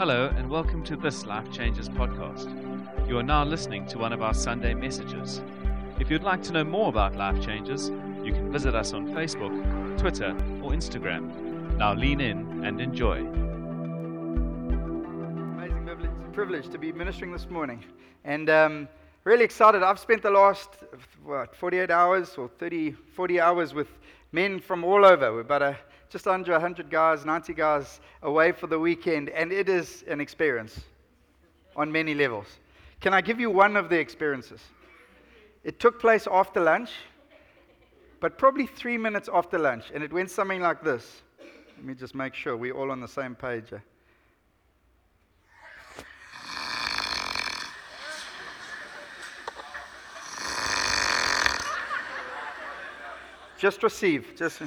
Hello, and welcome to this Life Changes podcast. You are now listening to one of our Sunday messages. If you'd like to know more about Life Changes, you can visit us on Facebook, Twitter, or Instagram. Now lean in and enjoy. Amazing privilege- privilege to be ministering this morning. And um, really excited. I've spent the last, what, 48 hours or 30, 40 hours with men from all over. We're about a, just under 100 guys, 90 guys away for the weekend. And it is an experience on many levels. Can I give you one of the experiences? It took place after lunch, but probably three minutes after lunch. And it went something like this. Let me just make sure we're all on the same page. here. Just receive. Just.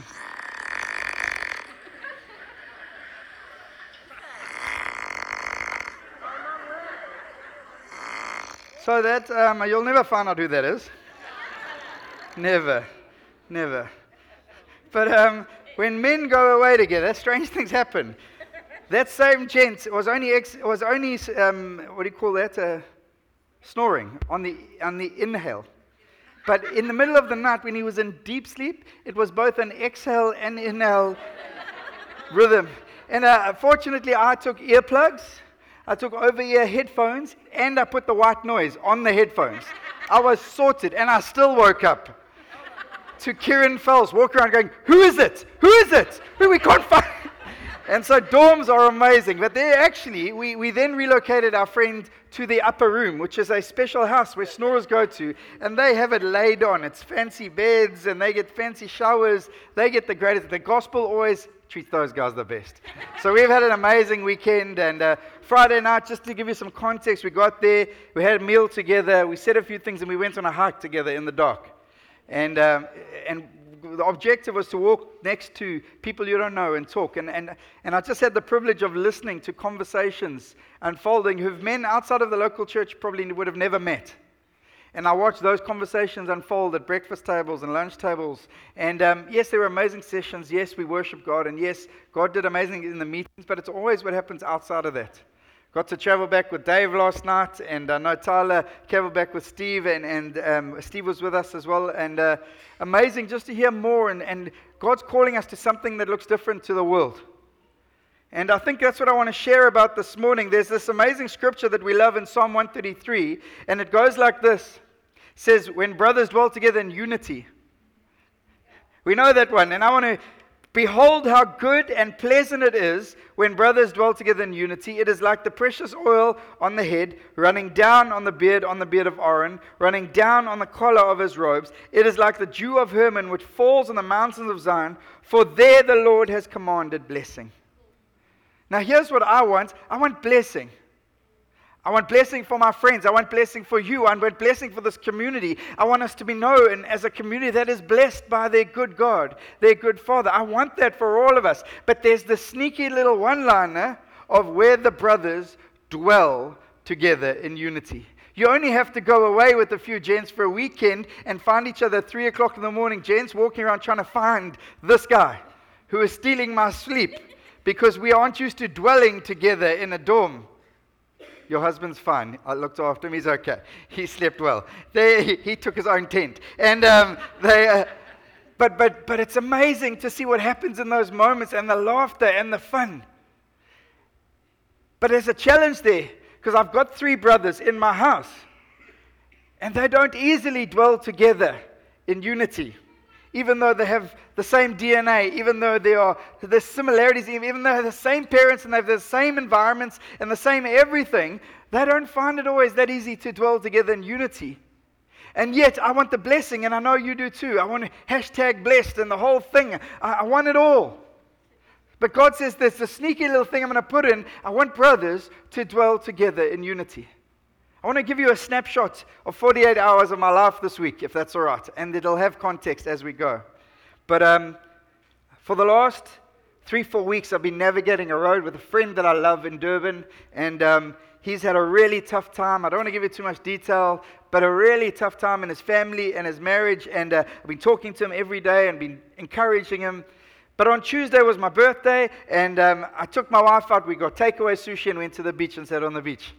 So that um, you'll never find out who that is. never, never. But um, when men go away together, strange things happen. That same gent was only ex- was only um, what do you call that? Uh, snoring on the on the inhale. But in the middle of the night, when he was in deep sleep, it was both an exhale and inhale rhythm. And uh, fortunately, I took earplugs, I took over ear headphones, and I put the white noise on the headphones. I was sorted, and I still woke up to Kieran Fells walk around going, Who is it? Who is it? Who we can't find. And so dorms are amazing. But they actually, we, we then relocated our friend to the upper room, which is a special house where snorers go to. And they have it laid on. It's fancy beds and they get fancy showers. They get the greatest. The gospel always treats those guys the best. So we've had an amazing weekend. And uh, Friday night, just to give you some context, we got there, we had a meal together, we said a few things, and we went on a hike together in the dark. And, um, and the objective was to walk next to people you don't know and talk. And, and, and I just had the privilege of listening to conversations unfolding who men outside of the local church probably would have never met. And I watched those conversations unfold at breakfast tables and lunch tables. And um, yes, there were amazing sessions. Yes, we worship God. And yes, God did amazing in the meetings, but it's always what happens outside of that. Got to travel back with Dave last night, and I know Tyler traveled back with Steve, and, and um, Steve was with us as well. And uh, amazing just to hear more. And, and God's calling us to something that looks different to the world. And I think that's what I want to share about this morning. There's this amazing scripture that we love in Psalm 133, and it goes like this it says, When brothers dwell together in unity. We know that one, and I want to Behold, how good and pleasant it is when brothers dwell together in unity. It is like the precious oil on the head, running down on the beard, on the beard of Aaron, running down on the collar of his robes. It is like the dew of Hermon, which falls on the mountains of Zion, for there the Lord has commanded blessing. Now, here's what I want I want blessing. I want blessing for my friends. I want blessing for you. I want blessing for this community. I want us to be known as a community that is blessed by their good God, their good Father. I want that for all of us. But there's the sneaky little one liner of where the brothers dwell together in unity. You only have to go away with a few gents for a weekend and find each other at 3 o'clock in the morning, gents walking around trying to find this guy who is stealing my sleep because we aren't used to dwelling together in a dorm. Your husband's fine. I looked after him. He's okay. He slept well. They, he, took his own tent. And um, they, uh, but, but, but it's amazing to see what happens in those moments and the laughter and the fun. But there's a challenge there because I've got three brothers in my house. And they don't easily dwell together in unity even though they have the same DNA, even though there are the similarities, even though they have the same parents and they have the same environments and the same everything, they don't find it always that easy to dwell together in unity. And yet, I want the blessing, and I know you do too. I want hashtag blessed and the whole thing. I, I want it all. But God says there's a sneaky little thing I'm going to put in. I want brothers to dwell together in unity. I want to give you a snapshot of 48 hours of my life this week, if that's all right, and it'll have context as we go. But um, for the last three, four weeks, I've been navigating a road with a friend that I love in Durban, and um, he's had a really tough time. I don't want to give you too much detail, but a really tough time in his family and his marriage, and uh, I've been talking to him every day and been encouraging him. But on Tuesday was my birthday, and um, I took my wife out. We got takeaway sushi and went to the beach and sat on the beach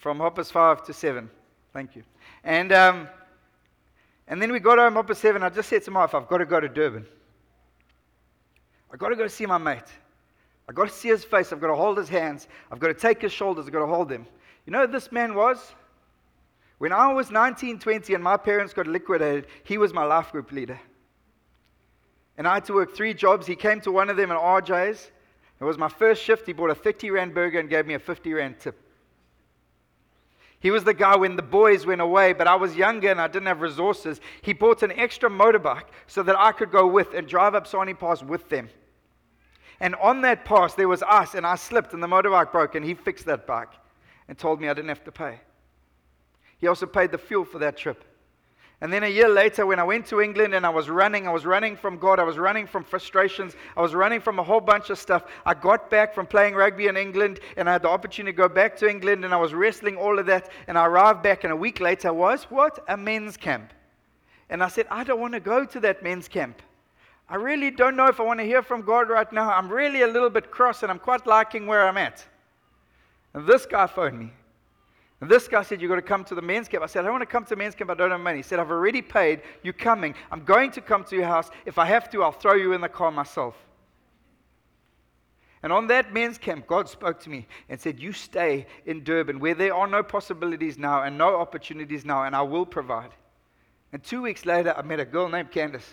from Hoppers 5 to 7. Thank you. And, um, and then we got home, Hoppers 7. I just said to my wife, I've got to go to Durban. I've got to go see my mate. I've got to see his face. I've got to hold his hands. I've got to take his shoulders. I've got to hold him. You know who this man was? When I was 19, 20, and my parents got liquidated, he was my life group leader. And I had to work three jobs. He came to one of them at RJ's. It was my first shift. He bought a 50 Rand burger and gave me a 50 Rand tip. He was the guy when the boys went away, but I was younger and I didn't have resources. He bought an extra motorbike so that I could go with and drive up Sani Pass with them. And on that pass, there was us, and I slipped, and the motorbike broke, and he fixed that bike and told me I didn't have to pay. He also paid the fuel for that trip. And then a year later, when I went to England and I was running, I was running from God, I was running from frustrations, I was running from a whole bunch of stuff. I got back from playing rugby in England and I had the opportunity to go back to England and I was wrestling all of that. And I arrived back, and a week later was what? A men's camp. And I said, I don't want to go to that men's camp. I really don't know if I want to hear from God right now. I'm really a little bit cross and I'm quite liking where I'm at. And this guy phoned me. And this guy said, You've got to come to the men's camp. I said, I don't want to come to men's camp. I don't have money. He said, I've already paid. You're coming. I'm going to come to your house. If I have to, I'll throw you in the car myself. And on that men's camp, God spoke to me and said, You stay in Durban where there are no possibilities now and no opportunities now, and I will provide. And two weeks later, I met a girl named Candace.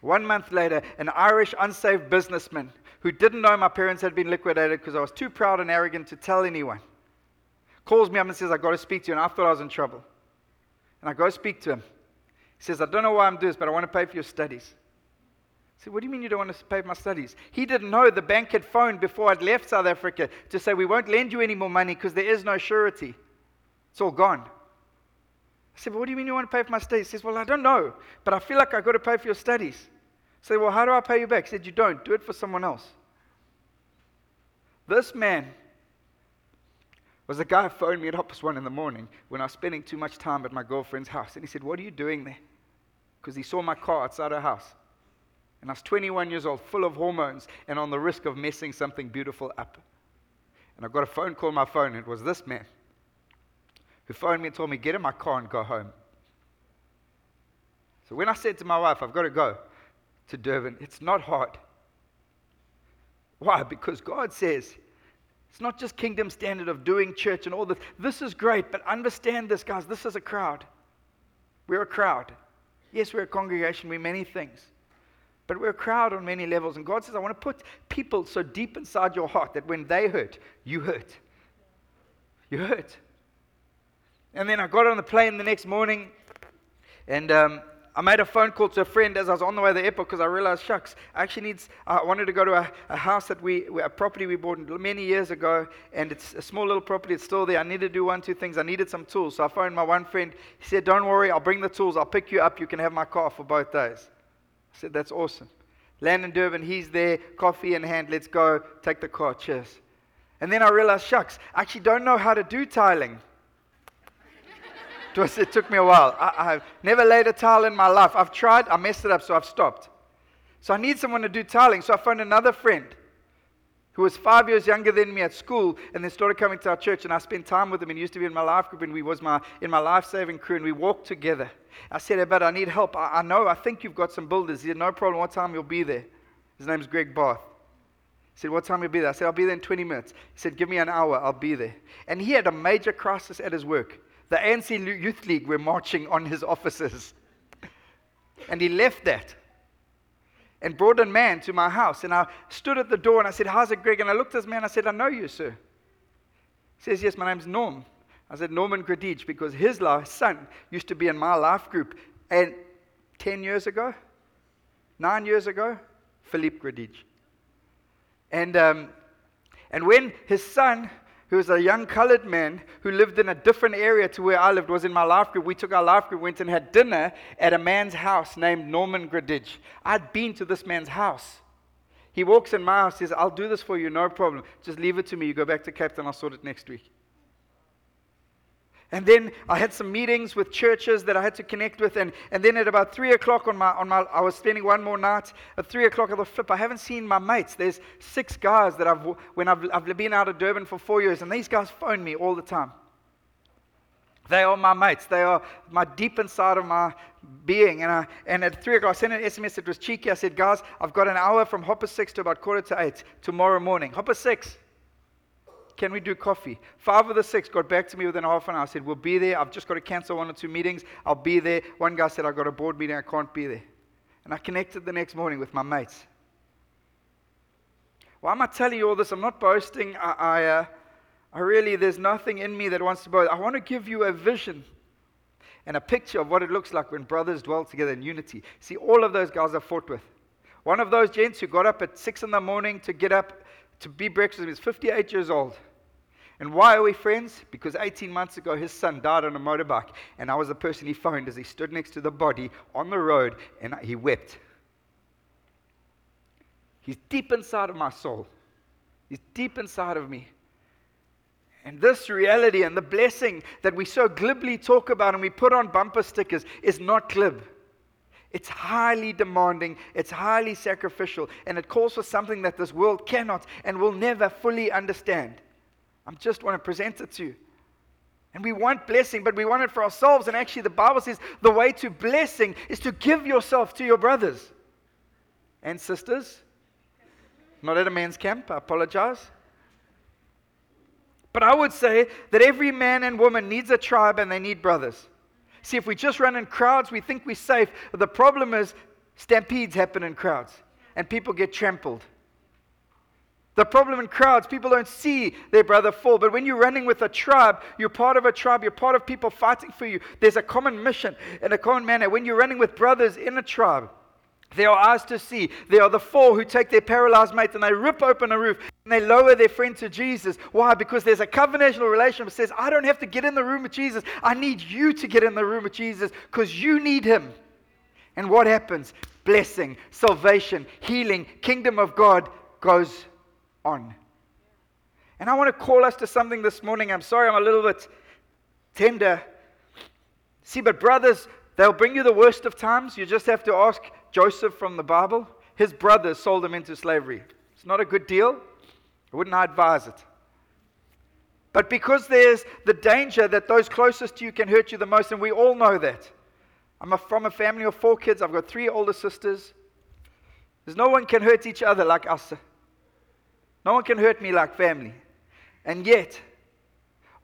One month later, an Irish unsaved businessman who didn't know my parents had been liquidated because I was too proud and arrogant to tell anyone calls me up and says, I've got to speak to you. And I thought I was in trouble. And I go speak to him. He says, I don't know why I'm doing this, but I want to pay for your studies. I said, What do you mean you don't want to pay for my studies? He didn't know the bank had phoned before I'd left South Africa to say, We won't lend you any more money because there is no surety. It's all gone. I said, well, What do you mean you want to pay for my studies? He says, Well, I don't know, but I feel like I've got to pay for your studies. I said, Well, how do I pay you back? He said, You don't. Do it for someone else. This man was a guy who phoned me at Hoppers 1 in the morning when I was spending too much time at my girlfriend's house. And he said, What are you doing there? Because he saw my car outside her house. And I was 21 years old, full of hormones, and on the risk of messing something beautiful up. And I got a phone call on my phone. and It was this man who phoned me and told me, Get in my car and go home. So when I said to my wife, I've got to go to Durban, it's not hard. Why? Because God says it's not just kingdom standard of doing church and all this. This is great, but understand this, guys. This is a crowd. We're a crowd. Yes, we're a congregation. We're many things. But we're a crowd on many levels. And God says, I want to put people so deep inside your heart that when they hurt, you hurt. You hurt. And then I got on the plane the next morning, and um, I made a phone call to a friend as I was on the way to the airport because I realized, shucks, I actually needs, I wanted to go to a, a house that we, a property we bought many years ago, and it's a small little property, it's still there. I needed to do one, two things. I needed some tools. So I phoned my one friend. He said, Don't worry, I'll bring the tools. I'll pick you up. You can have my car for both days. I said, That's awesome. Land in Durban, he's there, coffee in hand, let's go, take the car, cheers. And then I realized, shucks, I actually don't know how to do tiling. It, was, it took me a while. I, have never laid a tile in my life. I've tried, I messed it up, so I've stopped. So I need someone to do tiling. So I found another friend who was five years younger than me at school and then started coming to our church and I spent time with him and he used to be in my life group and we was my in my life-saving crew and we walked together. I said, hey, but I need help. I, I, know, I think you've got some builders. He said, no problem. What time you'll be there? His name's Greg Barth. He said, what time you'll be there? I said, I'll be there in 20 minutes. He said, give me an hour. I'll be there. And he had a major crisis at his work. The ANC Youth League were marching on his offices. And he left that and brought a man to my house. And I stood at the door and I said, How's it, Greg? And I looked at this man. I said, I know you, sir. He says, Yes, my name's Norm. I said, Norman Gradich, because his son used to be in my life group. And 10 years ago, nine years ago, Philippe Gradich. And, um, and when his son who was a young colored man who lived in a different area to where I lived, was in my life group. We took our life group, went and had dinner at a man's house named Norman Gradich. I'd been to this man's house. He walks in my house, says, I'll do this for you, no problem. Just leave it to me. You go back to Cape Town, I'll sort it next week. And then I had some meetings with churches that I had to connect with. And, and then at about 3 o'clock on my, on my, I was spending one more night. At 3 o'clock, I thought, flip, I haven't seen my mates. There's six guys that I've, when I've, I've been out of Durban for four years, and these guys phone me all the time. They are my mates. They are my deep inside of my being. And, I, and at 3 o'clock, I sent an SMS. It was cheeky. I said, guys, I've got an hour from Hopper 6 to about quarter to 8 tomorrow morning. Hopper 6. Can we do coffee? Five of the six got back to me within half an hour. I said, We'll be there. I've just got to cancel one or two meetings. I'll be there. One guy said, I've got a board meeting. I can't be there. And I connected the next morning with my mates. Why am I telling you all this? I'm not boasting. I, I, uh, I really, there's nothing in me that wants to boast. I want to give you a vision and a picture of what it looks like when brothers dwell together in unity. See, all of those guys I fought with. One of those gents who got up at six in the morning to get up to be breakfast. He was 58 years old. And why are we friends? Because 18 months ago, his son died on a motorbike, and I was the person he phoned as he stood next to the body on the road, and he wept. He's deep inside of my soul, he's deep inside of me. And this reality and the blessing that we so glibly talk about and we put on bumper stickers is not glib. It's highly demanding, it's highly sacrificial, and it calls for something that this world cannot and will never fully understand. I just want to present it to you. And we want blessing, but we want it for ourselves. And actually, the Bible says the way to blessing is to give yourself to your brothers and sisters. Not at a man's camp, I apologize. But I would say that every man and woman needs a tribe and they need brothers. See, if we just run in crowds, we think we're safe. The problem is stampedes happen in crowds and people get trampled. The problem in crowds, people don't see their brother fall. But when you're running with a tribe, you're part of a tribe, you're part of people fighting for you. There's a common mission and a common manner. When you're running with brothers in a tribe, there are eyes to see. There are the four who take their paralyzed mate and they rip open a roof and they lower their friend to Jesus. Why? Because there's a covenantal relationship that says, I don't have to get in the room with Jesus. I need you to get in the room with Jesus because you need him. And what happens? Blessing, salvation, healing, kingdom of God goes on. And I want to call us to something this morning. I'm sorry I'm a little bit tender. See, but brothers, they'll bring you the worst of times. You just have to ask Joseph from the Bible, his brothers sold him into slavery. It's not a good deal. I wouldn't advise it. But because there's the danger that those closest to you can hurt you the most, and we all know that. I'm a, from a family of four kids. I've got three older sisters. There's no one can hurt each other like us. No one can hurt me like family. And yet,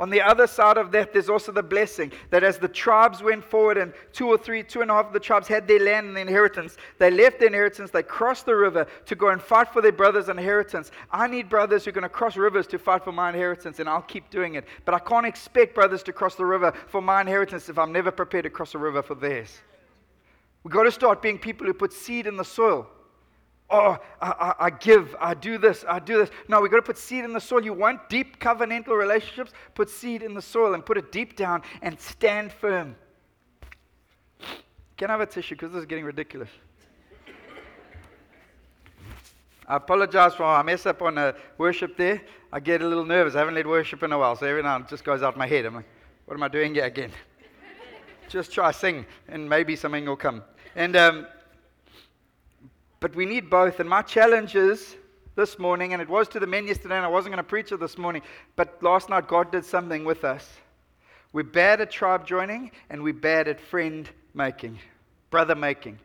on the other side of that, there's also the blessing that as the tribes went forward and two or three, two and a half of the tribes had their land and their inheritance, they left their inheritance, they crossed the river to go and fight for their brothers' inheritance. I need brothers who are going to cross rivers to fight for my inheritance, and I'll keep doing it. But I can't expect brothers to cross the river for my inheritance if I'm never prepared to cross the river for theirs. We've got to start being people who put seed in the soil oh, I, I, I, give, I do this, I do this. No, we've got to put seed in the soil. You want deep covenantal relationships? Put seed in the soil and put it deep down and stand firm. Can I have a tissue? Because this is getting ridiculous. I apologize for I mess up on a worship there. I get a little nervous. I haven't led worship in a while, so every now and it just goes out my head. I'm like, what am I doing here again? just try sing, and maybe something will come. And um, but we need both. And my challenge is this morning, and it was to the men yesterday, and I wasn't going to preach it this morning, but last night God did something with us. We're bad at tribe joining, and we're bad at friend making, brother making.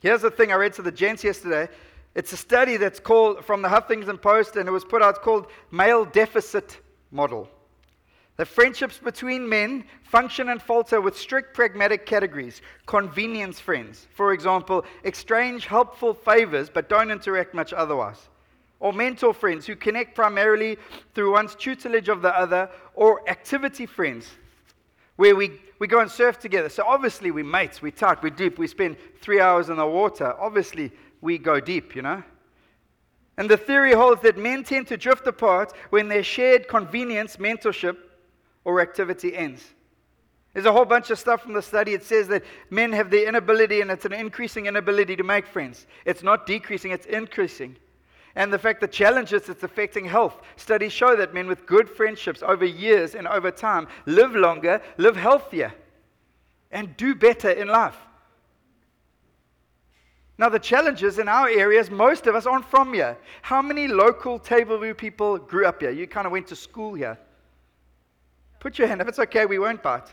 Here's the thing I read to the gents yesterday. It's a study that's called from the Huffington Post, and it was put out. It's called Male Deficit Model. The friendships between men function and falter with strict pragmatic categories. Convenience friends, for example, exchange helpful favors but don't interact much otherwise. Or mentor friends who connect primarily through one's tutelage of the other, or activity friends where we, we go and surf together. So obviously we're mates, we're tight, we're deep, we spend three hours in the water. Obviously we go deep, you know. And the theory holds that men tend to drift apart when their shared convenience, mentorship, or activity ends. There's a whole bunch of stuff from the study. It says that men have the inability, and it's an increasing inability to make friends. It's not decreasing, it's increasing. and the fact that challenges it's affecting health. Studies show that men with good friendships over years and over time live longer, live healthier, and do better in life. Now, the challenges in our areas, most of us aren't from here. How many local Tableview people grew up here? You kind of went to school here. Put your hand up. It's okay, we won't bite.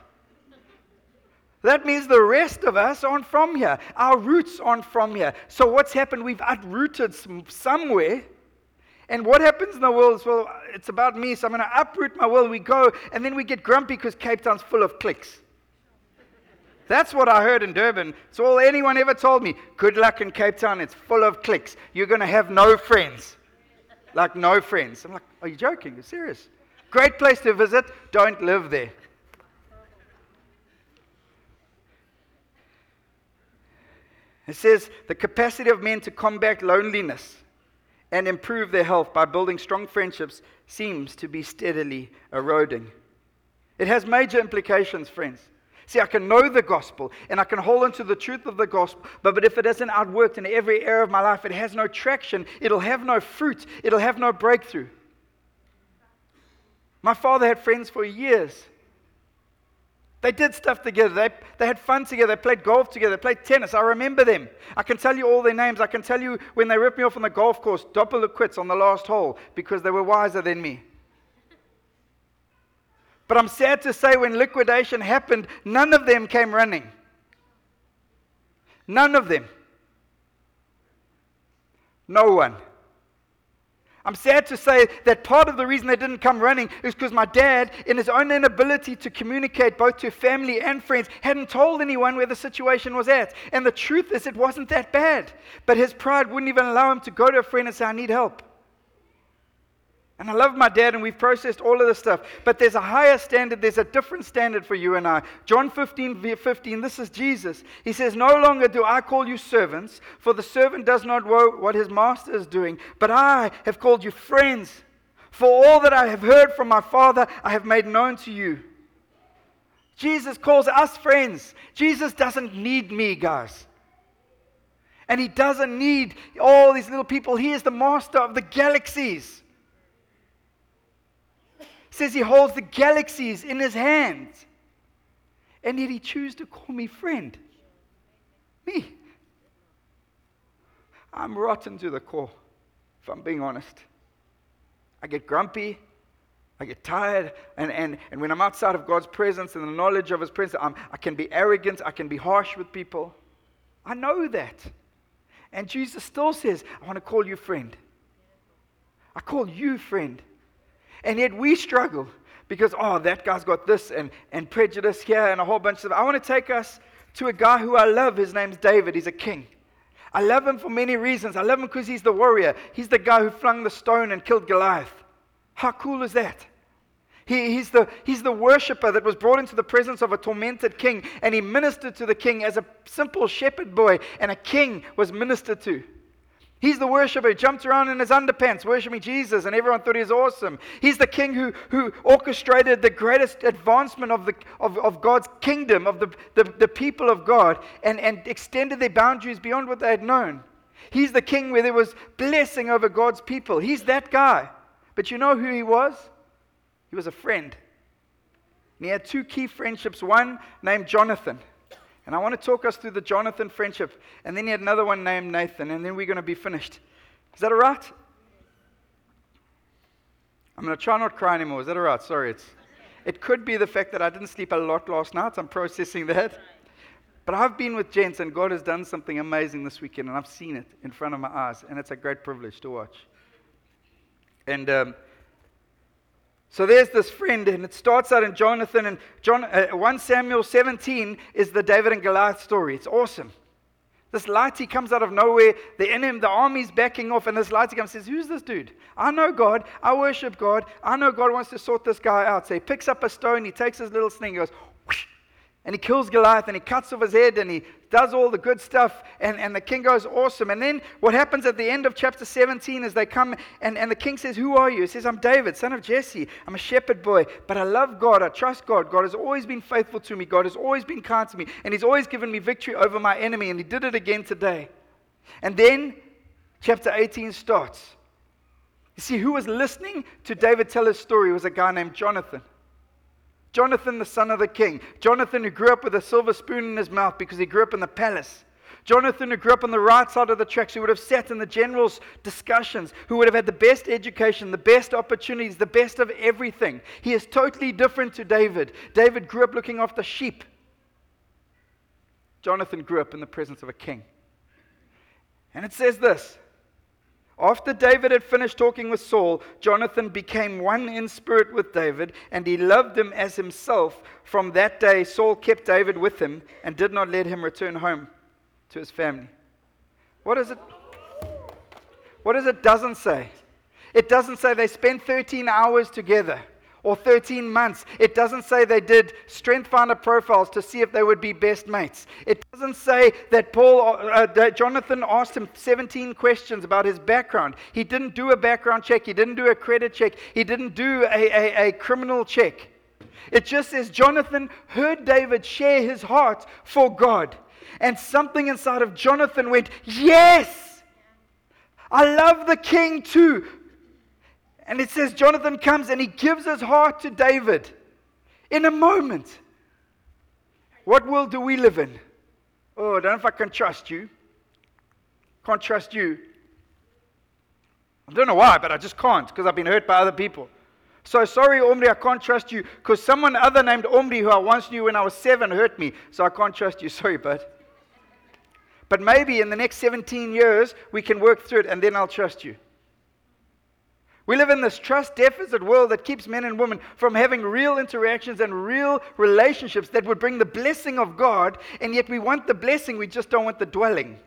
That means the rest of us aren't from here. Our roots aren't from here. So, what's happened? We've uprooted somewhere. And what happens in the world is, well, it's about me, so I'm going to uproot my world. We go, and then we get grumpy because Cape Town's full of cliques. That's what I heard in Durban. It's all anyone ever told me. Good luck in Cape Town. It's full of cliques. You're going to have no friends. Like, no friends. I'm like, are you joking? You're serious? Great place to visit. Don't live there. It says the capacity of men to combat loneliness and improve their health by building strong friendships seems to be steadily eroding. It has major implications, friends. See, I can know the gospel and I can hold on to the truth of the gospel, but, but if it isn't outworked in every area of my life, it has no traction, it'll have no fruit, it'll have no breakthrough. My father had friends for years. They did stuff together. They, they had fun together. They played golf together. They played tennis. I remember them. I can tell you all their names. I can tell you when they ripped me off on the golf course, the quits on the last hole because they were wiser than me. But I'm sad to say when liquidation happened, none of them came running. None of them. No one. I'm sad to say that part of the reason they didn't come running is because my dad, in his own inability to communicate both to family and friends, hadn't told anyone where the situation was at. And the truth is, it wasn't that bad. But his pride wouldn't even allow him to go to a friend and say, I need help. And I love my dad, and we've processed all of this stuff. But there's a higher standard, there's a different standard for you and I. John 15, 15, this is Jesus. He says, No longer do I call you servants, for the servant does not know what his master is doing, but I have called you friends. For all that I have heard from my Father, I have made known to you. Jesus calls us friends. Jesus doesn't need me, guys. And he doesn't need all these little people. He is the master of the galaxies says he holds the galaxies in his hands. And yet he chooses to call me friend. Me. I'm rotten to the core, if I'm being honest. I get grumpy. I get tired. And, and, and when I'm outside of God's presence and the knowledge of His presence, I'm, I can be arrogant. I can be harsh with people. I know that. And Jesus still says, I want to call you friend. I call you friend. And yet we struggle because, oh, that guy's got this and, and prejudice here and a whole bunch of. I want to take us to a guy who I love. His name's David. He's a king. I love him for many reasons. I love him because he's the warrior. He's the guy who flung the stone and killed Goliath. How cool is that? He, he's, the, he's the worshiper that was brought into the presence of a tormented king, and he ministered to the king as a simple shepherd boy, and a king was ministered to. He's the worshiper who jumped around in his underpants worshiping Jesus, and everyone thought he was awesome. He's the king who, who orchestrated the greatest advancement of, the, of, of God's kingdom, of the, the, the people of God, and, and extended their boundaries beyond what they had known. He's the king where there was blessing over God's people. He's that guy. But you know who he was? He was a friend. And he had two key friendships one named Jonathan. And I want to talk us through the Jonathan friendship. And then he had another one named Nathan. And then we're going to be finished. Is that all right? I'm going to try not cry anymore. Is that all right? Sorry. It's, it could be the fact that I didn't sleep a lot last night. I'm processing that. But I've been with gents, and God has done something amazing this weekend, and I've seen it in front of my eyes, and it's a great privilege to watch. And um, so there's this friend, and it starts out in Jonathan, and John, uh, 1 Samuel 17 is the David and Goliath story. It's awesome. This light, he comes out of nowhere. The enemy, the army's backing off, and this light, he comes and says, Who's this dude? I know God. I worship God. I know God wants to sort this guy out. So he picks up a stone, he takes his little sling, he goes, whoosh, and he kills Goliath and he cuts off his head and he does all the good stuff. And, and the king goes, Awesome. And then what happens at the end of chapter 17 is they come and, and the king says, Who are you? He says, I'm David, son of Jesse. I'm a shepherd boy, but I love God. I trust God. God has always been faithful to me. God has always been kind to me. And he's always given me victory over my enemy. And he did it again today. And then chapter 18 starts. You see, who was listening to David tell his story was a guy named Jonathan. Jonathan, the son of the king. Jonathan, who grew up with a silver spoon in his mouth because he grew up in the palace. Jonathan, who grew up on the right side of the tracks, who would have sat in the general's discussions, who would have had the best education, the best opportunities, the best of everything. He is totally different to David. David grew up looking after sheep. Jonathan grew up in the presence of a king. And it says this After David had finished talking with Saul, Jonathan became one in spirit with David, and he loved him as himself. From that day, Saul kept David with him and did not let him return home to his family. What is it? What does it doesn't say? It doesn't say they spent 13 hours together or 13 months. It doesn't say they did strength finder profiles to see if they would be best mates. It doesn't say that Paul, uh, that Jonathan asked him 17 questions about his background. He didn't do a background check. He didn't do a credit check. He didn't do a, a, a criminal check. It just says Jonathan heard David share his heart for God. And something inside of Jonathan went, Yes! I love the king too. And it says Jonathan comes and he gives his heart to David in a moment. What world do we live in? Oh, I don't know if I can trust you. Can't trust you. I don't know why, but I just can't because I've been hurt by other people. So sorry, Omri, I can't trust you because someone other named Omri, who I once knew when I was seven, hurt me. So I can't trust you. Sorry, bud. But maybe in the next 17 years, we can work through it and then I'll trust you. We live in this trust deficit world that keeps men and women from having real interactions and real relationships that would bring the blessing of God, and yet we want the blessing, we just don't want the dwelling.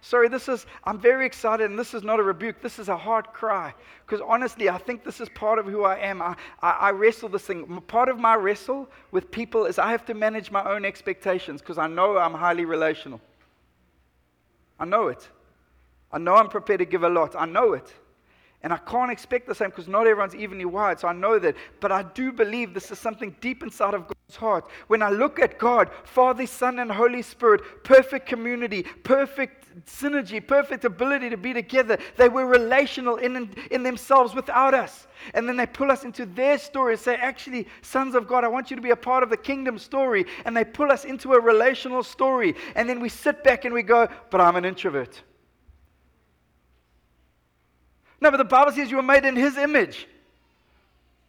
Sorry, this is, I'm very excited, and this is not a rebuke. This is a heart cry. Because honestly, I think this is part of who I am. I, I, I, wrestle this thing. Part of my wrestle with people is I have to manage my own expectations because I know I'm highly relational. I know it. I know I'm prepared to give a lot. I know it. And I can't expect the same because not everyone's evenly wired. So I know that. But I do believe this is something deep inside of God's heart. When I look at God, Father, Son, and Holy Spirit, perfect community, perfect synergy, perfect ability to be together. They were relational in, in themselves without us. And then they pull us into their story and say, actually, sons of God, I want you to be a part of the kingdom story. And they pull us into a relational story. And then we sit back and we go, but I'm an introvert. No, but the Bible says you were made in His image.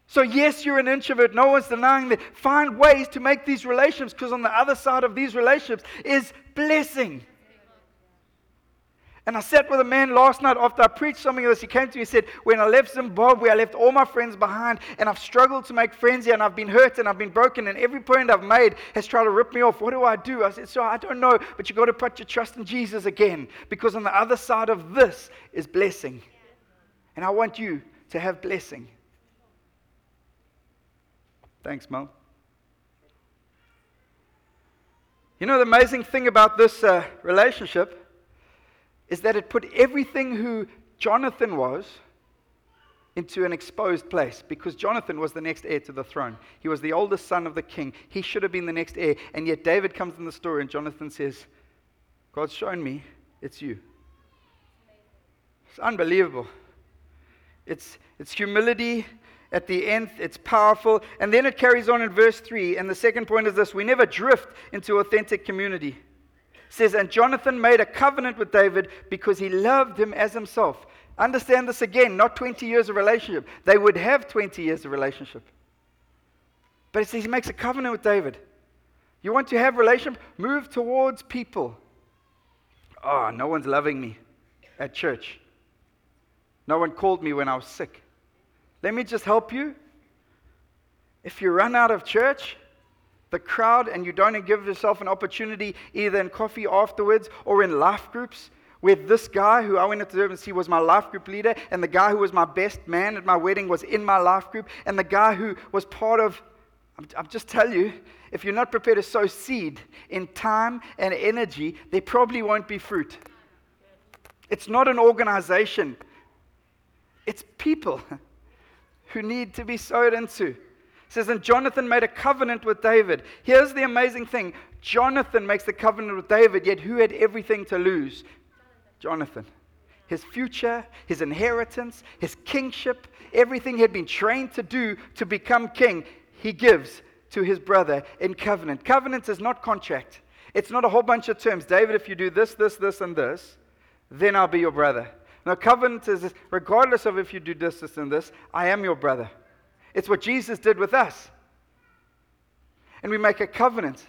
So, yes, you're an introvert. No one's denying that. Find ways to make these relationships because on the other side of these relationships is blessing. And I sat with a man last night after I preached something of this. He came to me and said, When I left Zimbabwe, I left all my friends behind, and I've struggled to make friends here, and I've been hurt, and I've been broken, and every point I've made has tried to rip me off. What do I do? I said, So I don't know, but you've got to put your trust in Jesus again, because on the other side of this is blessing. And I want you to have blessing. Thanks, Mo. You know, the amazing thing about this uh, relationship is that it put everything who Jonathan was into an exposed place because Jonathan was the next heir to the throne. He was the oldest son of the king. He should have been the next heir. And yet David comes in the story and Jonathan says, God's shown me it's you. It's unbelievable. It's, it's humility at the end, it's powerful. And then it carries on in verse 3. And the second point is this we never drift into authentic community. It says, And Jonathan made a covenant with David because he loved him as himself. Understand this again, not 20 years of relationship. They would have 20 years of relationship. But it says he makes a covenant with David. You want to have relationship? Move towards people. Oh, no one's loving me at church. No one called me when I was sick. Let me just help you. If you run out of church, the crowd, and you don't give yourself an opportunity either in coffee afterwards or in life groups, where this guy who I went to and see was my life group leader, and the guy who was my best man at my wedding was in my life group, and the guy who was part of, I'm, I'm just telling you, if you're not prepared to sow seed in time and energy, there probably won't be fruit. It's not an organization. It's people who need to be sowed into. It says, and Jonathan made a covenant with David. Here's the amazing thing Jonathan makes the covenant with David, yet who had everything to lose? Jonathan. his future, his inheritance, his kingship, everything he had been trained to do to become king, he gives to his brother in covenant. Covenant is not contract. It's not a whole bunch of terms. David, if you do this, this, this, and this, then I'll be your brother. No, covenant is this, regardless of if you do this, this, and this, I am your brother. It's what Jesus did with us. And we make a covenant.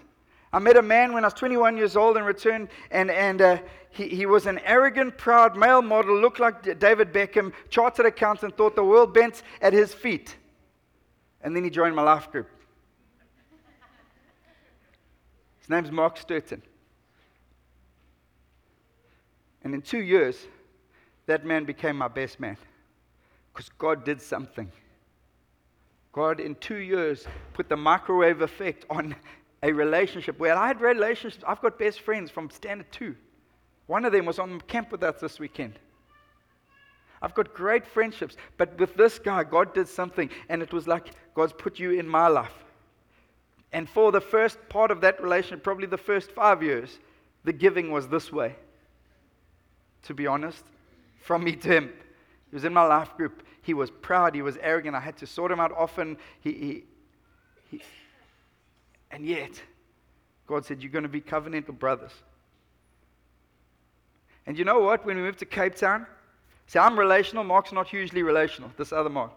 I met a man when I was 21 years old and returned, and, and uh, he, he was an arrogant, proud male model, looked like David Beckham, chartered accountant, thought the world bent at his feet. And then he joined my life group. His name's Mark Sturton. And in two years, that man became my best man because God did something. God, in two years, put the microwave effect on a relationship where I had relationships. I've got best friends from standard two. One of them was on camp with us this weekend. I've got great friendships, but with this guy, God did something, and it was like God's put you in my life. And for the first part of that relationship, probably the first five years, the giving was this way. To be honest, from me to him. He was in my life group. He was proud. He was arrogant. I had to sort him out often. He, he, he, and yet, God said, You're going to be covenantal brothers. And you know what? When we moved to Cape Town, see, I'm relational. Mark's not hugely relational, this other Mark.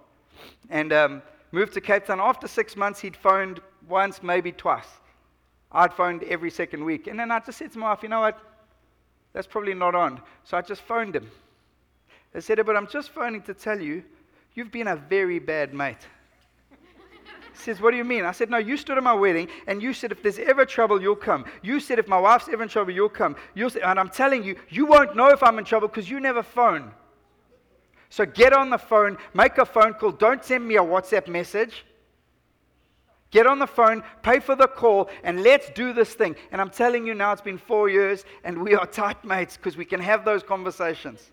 And um, moved to Cape Town. After six months, he'd phoned once, maybe twice. I'd phoned every second week. And then I just said to my wife, You know what? That's probably not on. So I just phoned him. I said, But I'm just phoning to tell you, you've been a very bad mate. He says, What do you mean? I said, No, you stood at my wedding and you said, If there's ever trouble, you'll come. You said, If my wife's ever in trouble, you'll come. You'll say, and I'm telling you, you won't know if I'm in trouble because you never phone. So get on the phone, make a phone call. Don't send me a WhatsApp message. Get on the phone, pay for the call, and let's do this thing. And I'm telling you now, it's been four years, and we are tight mates because we can have those conversations.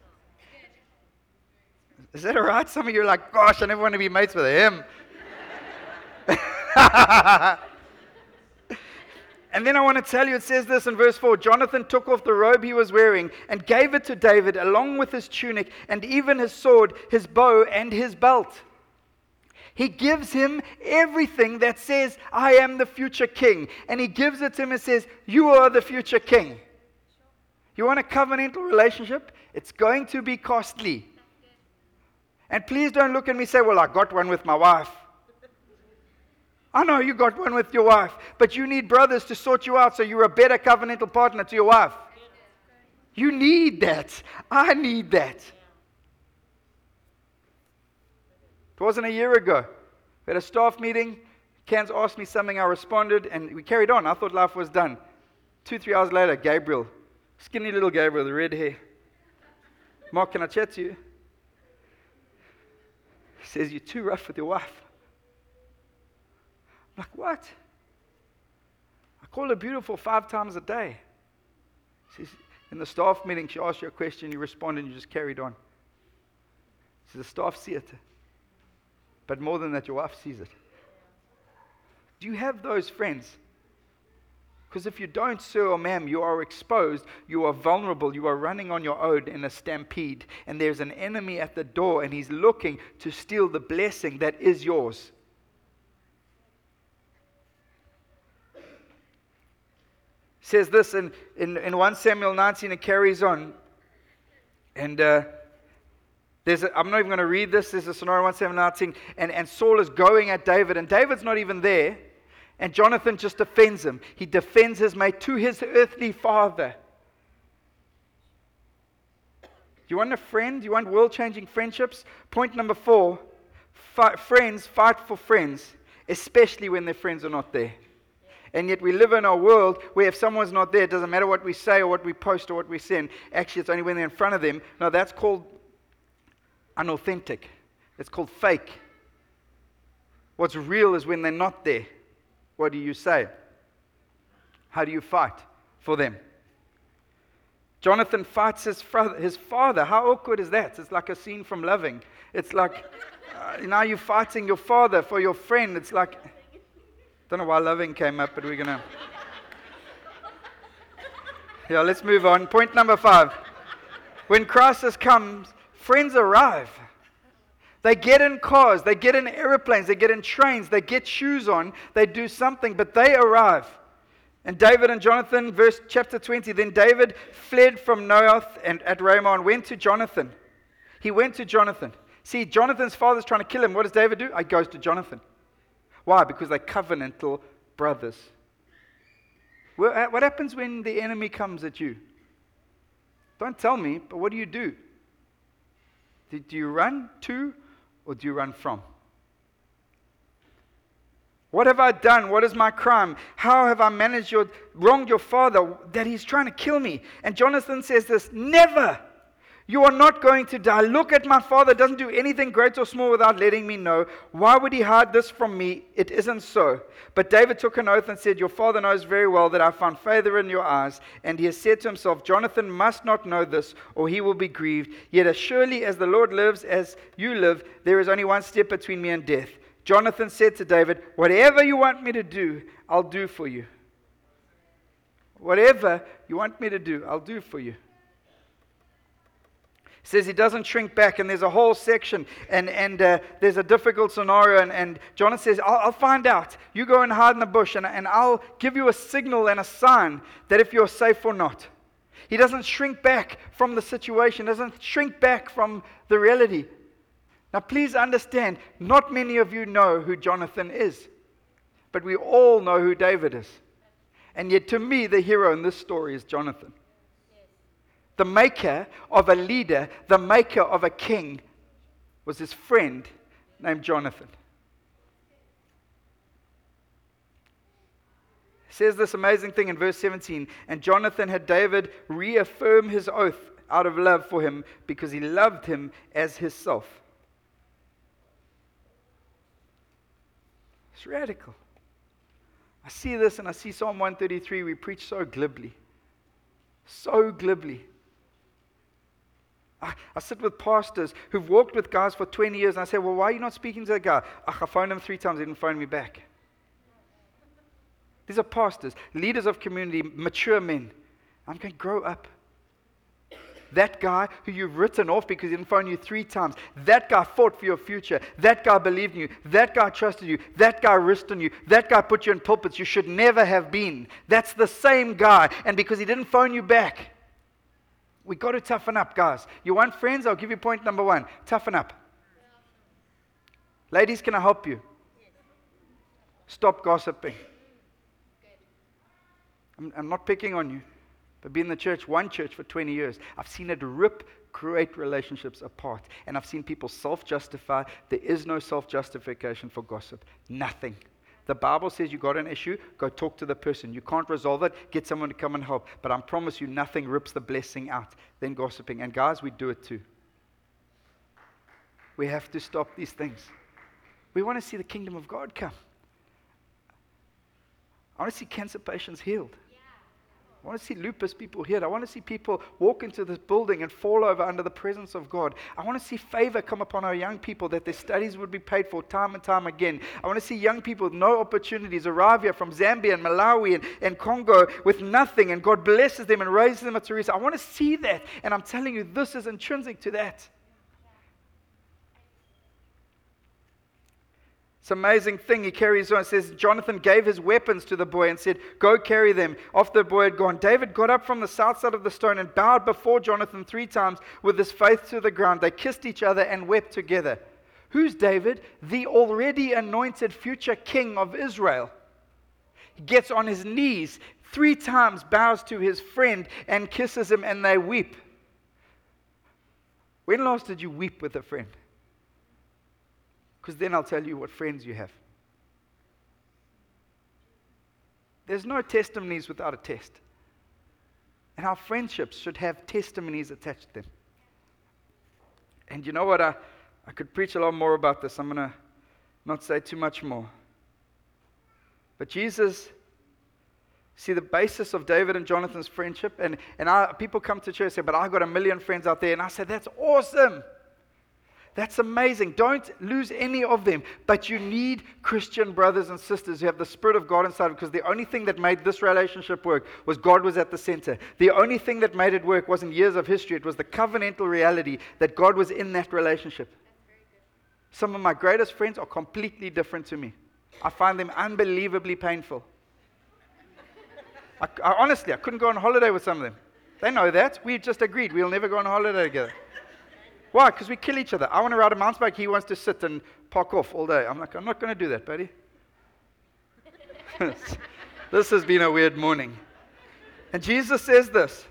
Is that all right? Some of you are like, gosh, I never want to be mates with him. and then I want to tell you, it says this in verse 4 Jonathan took off the robe he was wearing and gave it to David, along with his tunic, and even his sword, his bow, and his belt. He gives him everything that says, I am the future king. And he gives it to him and says, You are the future king. You want a covenantal relationship? It's going to be costly. And please don't look at me and say, Well, I got one with my wife. I know you got one with your wife, but you need brothers to sort you out so you're a better covenantal partner to your wife. You need that. I need that. It wasn't a year ago. We had a staff meeting. Cans asked me something, I responded, and we carried on. I thought life was done. Two, three hours later, Gabriel, skinny little Gabriel, the red hair. Mark, can I chat to you? He says, You're too rough with your wife. I'm like, What? I call her beautiful five times a day. She says, in the staff meeting, she asked you a question, you responded, and you just carried on. She says, The staff see it. But more than that, your wife sees it. Do you have those friends? Because if you don't, sir or ma'am, you are exposed, you are vulnerable, you are running on your own in a stampede, and there's an enemy at the door, and he's looking to steal the blessing that is yours. Says this in, in, in 1 Samuel 19, it carries on. And uh, there's a, I'm not even going to read this. There's a scenario 1 Samuel 19, and, and Saul is going at David, and David's not even there. And Jonathan just defends him. He defends his mate to his earthly father. You want a friend? You want world changing friendships? Point number four fight, friends fight for friends, especially when their friends are not there. And yet we live in a world where if someone's not there, it doesn't matter what we say or what we post or what we send. Actually, it's only when they're in front of them. No, that's called unauthentic. It's called fake. What's real is when they're not there. What do you say? How do you fight for them? Jonathan fights his, father, his father. How awkward is that? It's like a scene from Loving. It's like uh, now you're fighting your father for your friend. It's like, I don't know why Loving came up, but we're going to. Yeah, let's move on. Point number five. when crisis comes, friends arrive. They get in cars, they get in airplanes, they get in trains, they get shoes on, they do something, but they arrive. And David and Jonathan, verse chapter 20, then David fled from Naioth and at Ramah and went to Jonathan. He went to Jonathan. See, Jonathan's father's trying to kill him. What does David do? He goes to Jonathan. Why? Because they're covenantal brothers. Uh, what happens when the enemy comes at you? Don't tell me, but what do you do? Do you run to or do you run from? What have I done? What is my crime? How have I managed your wronged your father that he's trying to kill me? And Jonathan says this, never. You are not going to die. Look at my father, doesn't do anything great or small without letting me know. Why would he hide this from me? It isn't so. But David took an oath and said, Your father knows very well that I found favor in your eyes. And he has said to himself, Jonathan must not know this, or he will be grieved. Yet as surely as the Lord lives, as you live, there is only one step between me and death. Jonathan said to David, Whatever you want me to do, I'll do for you. Whatever you want me to do, I'll do for you says he doesn't shrink back, and there's a whole section, and, and uh, there's a difficult scenario. And, and Jonathan says, I'll, I'll, find out. You go and hide in the bush, and, and I'll give you a signal and a sign that if you're safe or not. He doesn't shrink back from the situation, doesn't shrink back from the reality. Now, please understand, not many of you know who Jonathan is, but we all know who David is. And yet, to me, the hero in this story is Jonathan the maker of a leader, the maker of a king, was his friend named Jonathan. says this amazing thing in verse 17 and Jonathan had David reaffirm his oath out of love for him because he loved him as himself. It's radical. I see this and I see Psalm 133. We preach so glibly. So glibly. I, I, sit with pastors who've walked with guys for 20 years, and I say, Well, why are you not speaking to that guy? I phoned him three times, he didn't phone me back. These are pastors, leaders of community, mature men. I'm going, to Grow up. That guy who you've written off because he didn't phone you three times, that guy fought for your future. That guy believed in you. That guy trusted you. That guy risked on you. That guy put you in pulpits you should never have been. That's the same guy. And because he didn't phone you back, we got to toughen up, guys. You want friends? I'll give you point number one toughen up. Ladies, can I help you? Stop gossiping. I'm, I'm not picking on you, but being in the church, one church for 20 years, I've seen it rip great relationships apart. And I've seen people self justify. There is no self justification for gossip. Nothing. The Bible says you got an issue, go talk to the person. You can't resolve it, get someone to come and help. But I promise you, nothing rips the blessing out than gossiping. And guys, we do it too. We have to stop these things. We want to see the kingdom of God come. I want to see cancer patients healed. I want to see lupus people healed. I want to see people walk into this building and fall over under the presence of God. I want to see favor come upon our young people that their studies would be paid for time and time again. I want to see young people with no opportunities arrive here from Zambia and Malawi and, and Congo with nothing, and God blesses them and raises them up to Teresa. I want to see that. And I'm telling you, this is intrinsic to that. It's an amazing thing. He carries on. It says, Jonathan gave his weapons to the boy and said, Go carry them. After the boy had gone, David got up from the south side of the stone and bowed before Jonathan three times with his face to the ground. They kissed each other and wept together. Who's David? The already anointed future king of Israel. He gets on his knees three times, bows to his friend, and kisses him, and they weep. When last did you weep with a friend? Because then I'll tell you what friends you have. There's no testimonies without a test. And our friendships should have testimonies attached to them. And you know what? I, I could preach a lot more about this. I'm going to not say too much more. But Jesus, see the basis of David and Jonathan's friendship. And, and I, people come to church and say, But I've got a million friends out there. And I said, That's awesome. That's amazing. Don't lose any of them. But you need Christian brothers and sisters who have the Spirit of God inside because the only thing that made this relationship work was God was at the center. The only thing that made it work wasn't years of history, it was the covenantal reality that God was in that relationship. Some of my greatest friends are completely different to me. I find them unbelievably painful. I, I, honestly, I couldn't go on holiday with some of them. They know that. We just agreed we'll never go on holiday together. Why? Because we kill each other. I want to ride a mountain bike. He wants to sit and park off all day. I'm like, I'm not going to do that, buddy. this has been a weird morning. And Jesus says this.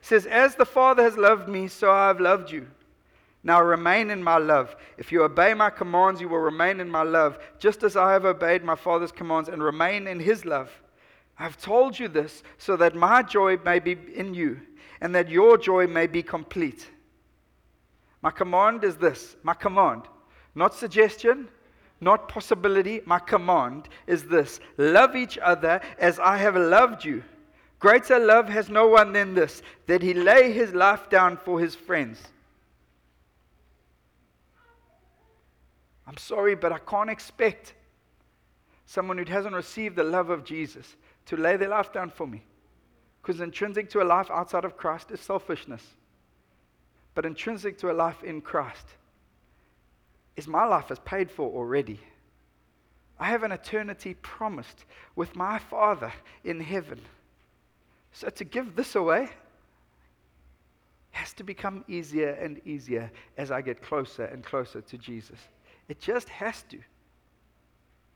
He says, As the Father has loved me, so I have loved you. Now remain in my love. If you obey my commands, you will remain in my love, just as I have obeyed my Father's commands and remain in his love. I've told you this so that my joy may be in you and that your joy may be complete. My command is this my command, not suggestion, not possibility. My command is this love each other as I have loved you. Greater love has no one than this, that he lay his life down for his friends. I'm sorry, but I can't expect someone who hasn't received the love of Jesus to lay their life down for me. Because intrinsic to a life outside of Christ is selfishness. But intrinsic to a life in Christ is my life is paid for already. I have an eternity promised with my Father in heaven. So to give this away has to become easier and easier as I get closer and closer to Jesus. It just has to.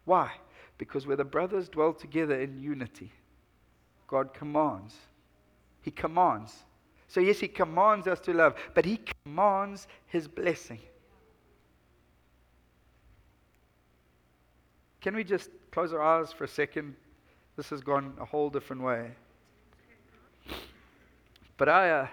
Why? Because where the brothers dwell together in unity, God commands. He commands. So, yes, He commands us to love, but He commands His blessing. Can we just close our eyes for a second? This has gone a whole different way. But I, uh,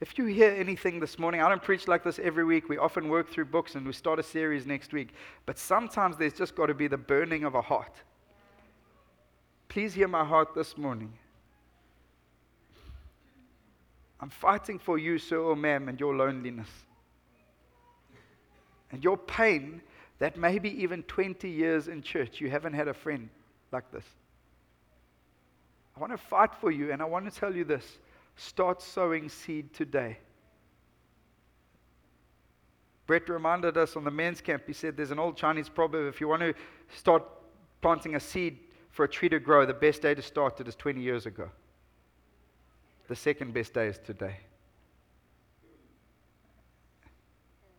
if you hear anything this morning, I don't preach like this every week. We often work through books and we start a series next week. But sometimes there's just got to be the burning of a heart. Please hear my heart this morning. I'm fighting for you, sir or ma'am, and your loneliness. And your pain that maybe even 20 years in church you haven't had a friend like this. I want to fight for you, and I want to tell you this start sowing seed today. Brett reminded us on the men's camp, he said there's an old Chinese proverb if you want to start planting a seed for a tree to grow, the best day to start it is 20 years ago. The second best day is today.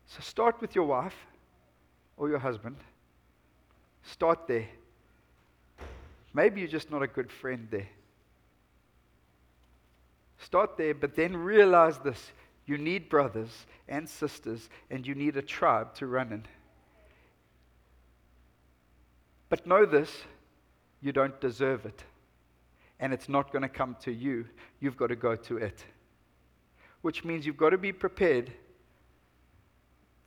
So start with your wife or your husband. Start there. Maybe you're just not a good friend there. Start there, but then realize this. You need brothers and sisters, and you need a tribe to run in. But know this you don't deserve it and it's not going to come to you. You've got to go to it. Which means you've got to be prepared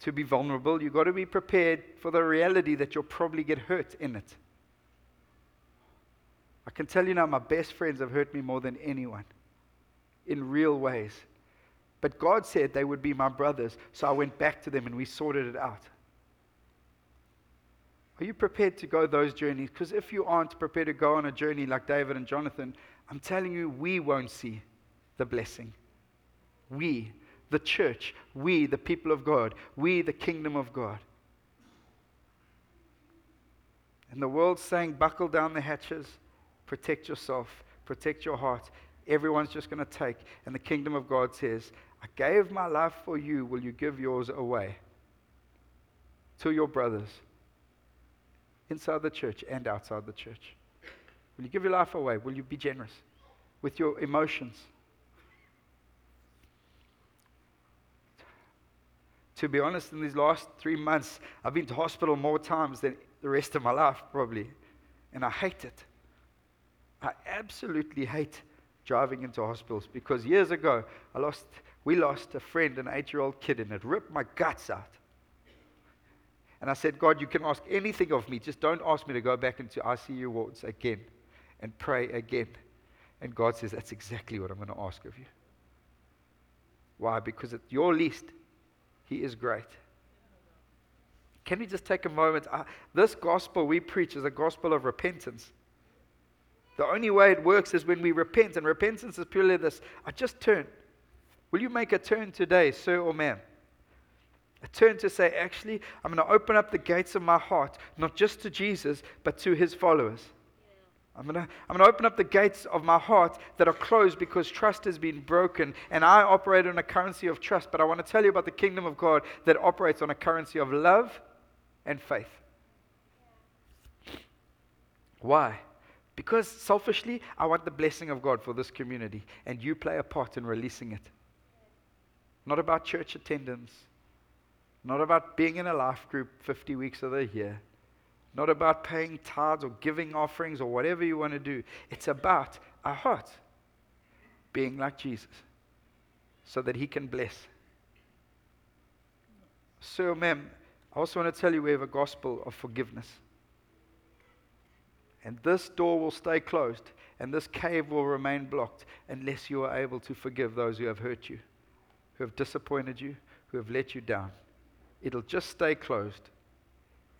to be vulnerable. You've got to be prepared for the reality that you'll probably get hurt in it. I can tell you now, my best friends have hurt me more than anyone in real ways. But God said they would be my brothers, so I went back to them and we sorted it out. Are you prepared to go those journeys? Because if you aren't prepared to go on a journey like David and Jonathan, I'm telling you, we won't see the blessing. We, the church, we, the people of God, we, the kingdom of God. And the world's saying, buckle down the hatches, protect yourself, protect your heart. Everyone's just going to take. And the kingdom of God says, I gave my life for you. Will you give yours away to your brothers? Inside the church and outside the church? Will you give your life away? Will you be generous with your emotions? To be honest, in these last three months, I've been to hospital more times than the rest of my life, probably. And I hate it. I absolutely hate driving into hospitals because years ago, I lost, we lost a friend, an eight year old kid, and it ripped my guts out. And I said, God, you can ask anything of me. Just don't ask me to go back into ICU wards again and pray again. And God says, That's exactly what I'm going to ask of you. Why? Because at your least, He is great. Can we just take a moment? Uh, this gospel we preach is a gospel of repentance. The only way it works is when we repent, and repentance is purely this I just turn. Will you make a turn today, sir or ma'am? A turn to say, actually, I'm going to open up the gates of my heart, not just to Jesus, but to his followers. I'm going, to, I'm going to open up the gates of my heart that are closed because trust has been broken. And I operate on a currency of trust. But I want to tell you about the kingdom of God that operates on a currency of love and faith. Why? Because selfishly, I want the blessing of God for this community. And you play a part in releasing it. Not about church attendance, not about being in a life group 50 weeks of the year not about paying tithes or giving offerings or whatever you want to do. It's about our heart being like Jesus so that he can bless. So, ma'am, I also want to tell you we have a gospel of forgiveness. And this door will stay closed, and this cave will remain blocked unless you are able to forgive those who have hurt you, who have disappointed you, who have let you down. It'll just stay closed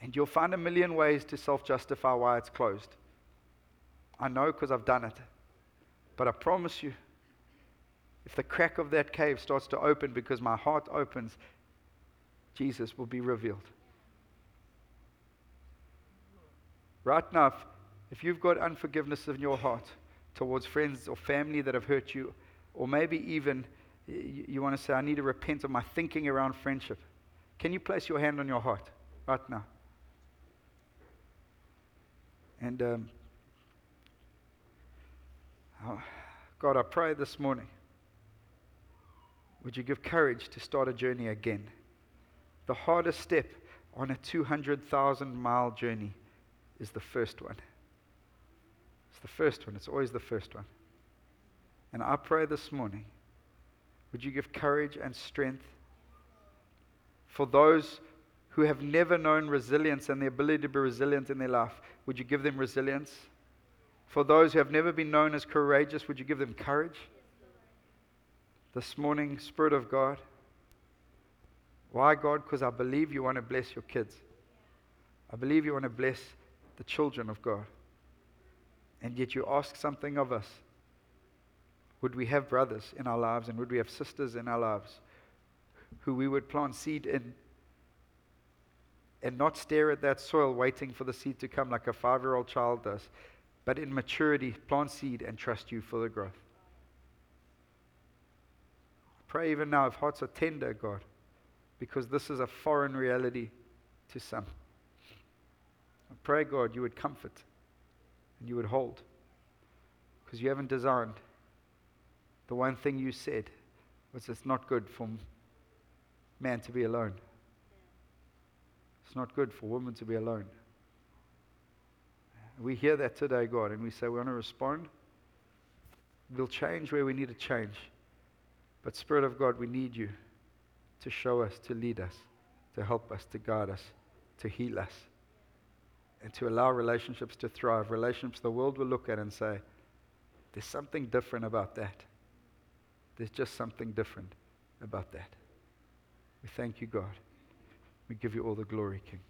and you'll find a million ways to self justify why it's closed. I know because I've done it. But I promise you, if the crack of that cave starts to open because my heart opens, Jesus will be revealed. Right now, if, if you've got unforgiveness in your heart towards friends or family that have hurt you, or maybe even you, you want to say, I need to repent of my thinking around friendship, can you place your hand on your heart right now? And um, oh, God, I pray this morning, would you give courage to start a journey again? The hardest step on a 200,000 mile journey is the first one. It's the first one, it's always the first one. And I pray this morning, would you give courage and strength for those who have never known resilience and the ability to be resilient in their life, would you give them resilience? For those who have never been known as courageous, would you give them courage? This morning, Spirit of God. Why, God? Because I believe you want to bless your kids. I believe you want to bless the children of God. And yet you ask something of us. Would we have brothers in our lives and would we have sisters in our lives who we would plant seed in and not stare at that soil waiting for the seed to come like a five year old child does, but in maturity, plant seed and trust you for the growth. Pray even now if hearts are tender, God, because this is a foreign reality to some. I pray, God, you would comfort and you would hold because you haven't designed. The one thing you said was it's not good for man to be alone. It's not good for women to be alone. We hear that today, God, and we say we want to respond. We'll change where we need to change. But, Spirit of God, we need you to show us, to lead us, to help us, to guide us, to heal us, and to allow relationships to thrive. Relationships the world will look at and say, there's something different about that. There's just something different about that. We thank you, God. We give you all the glory, King.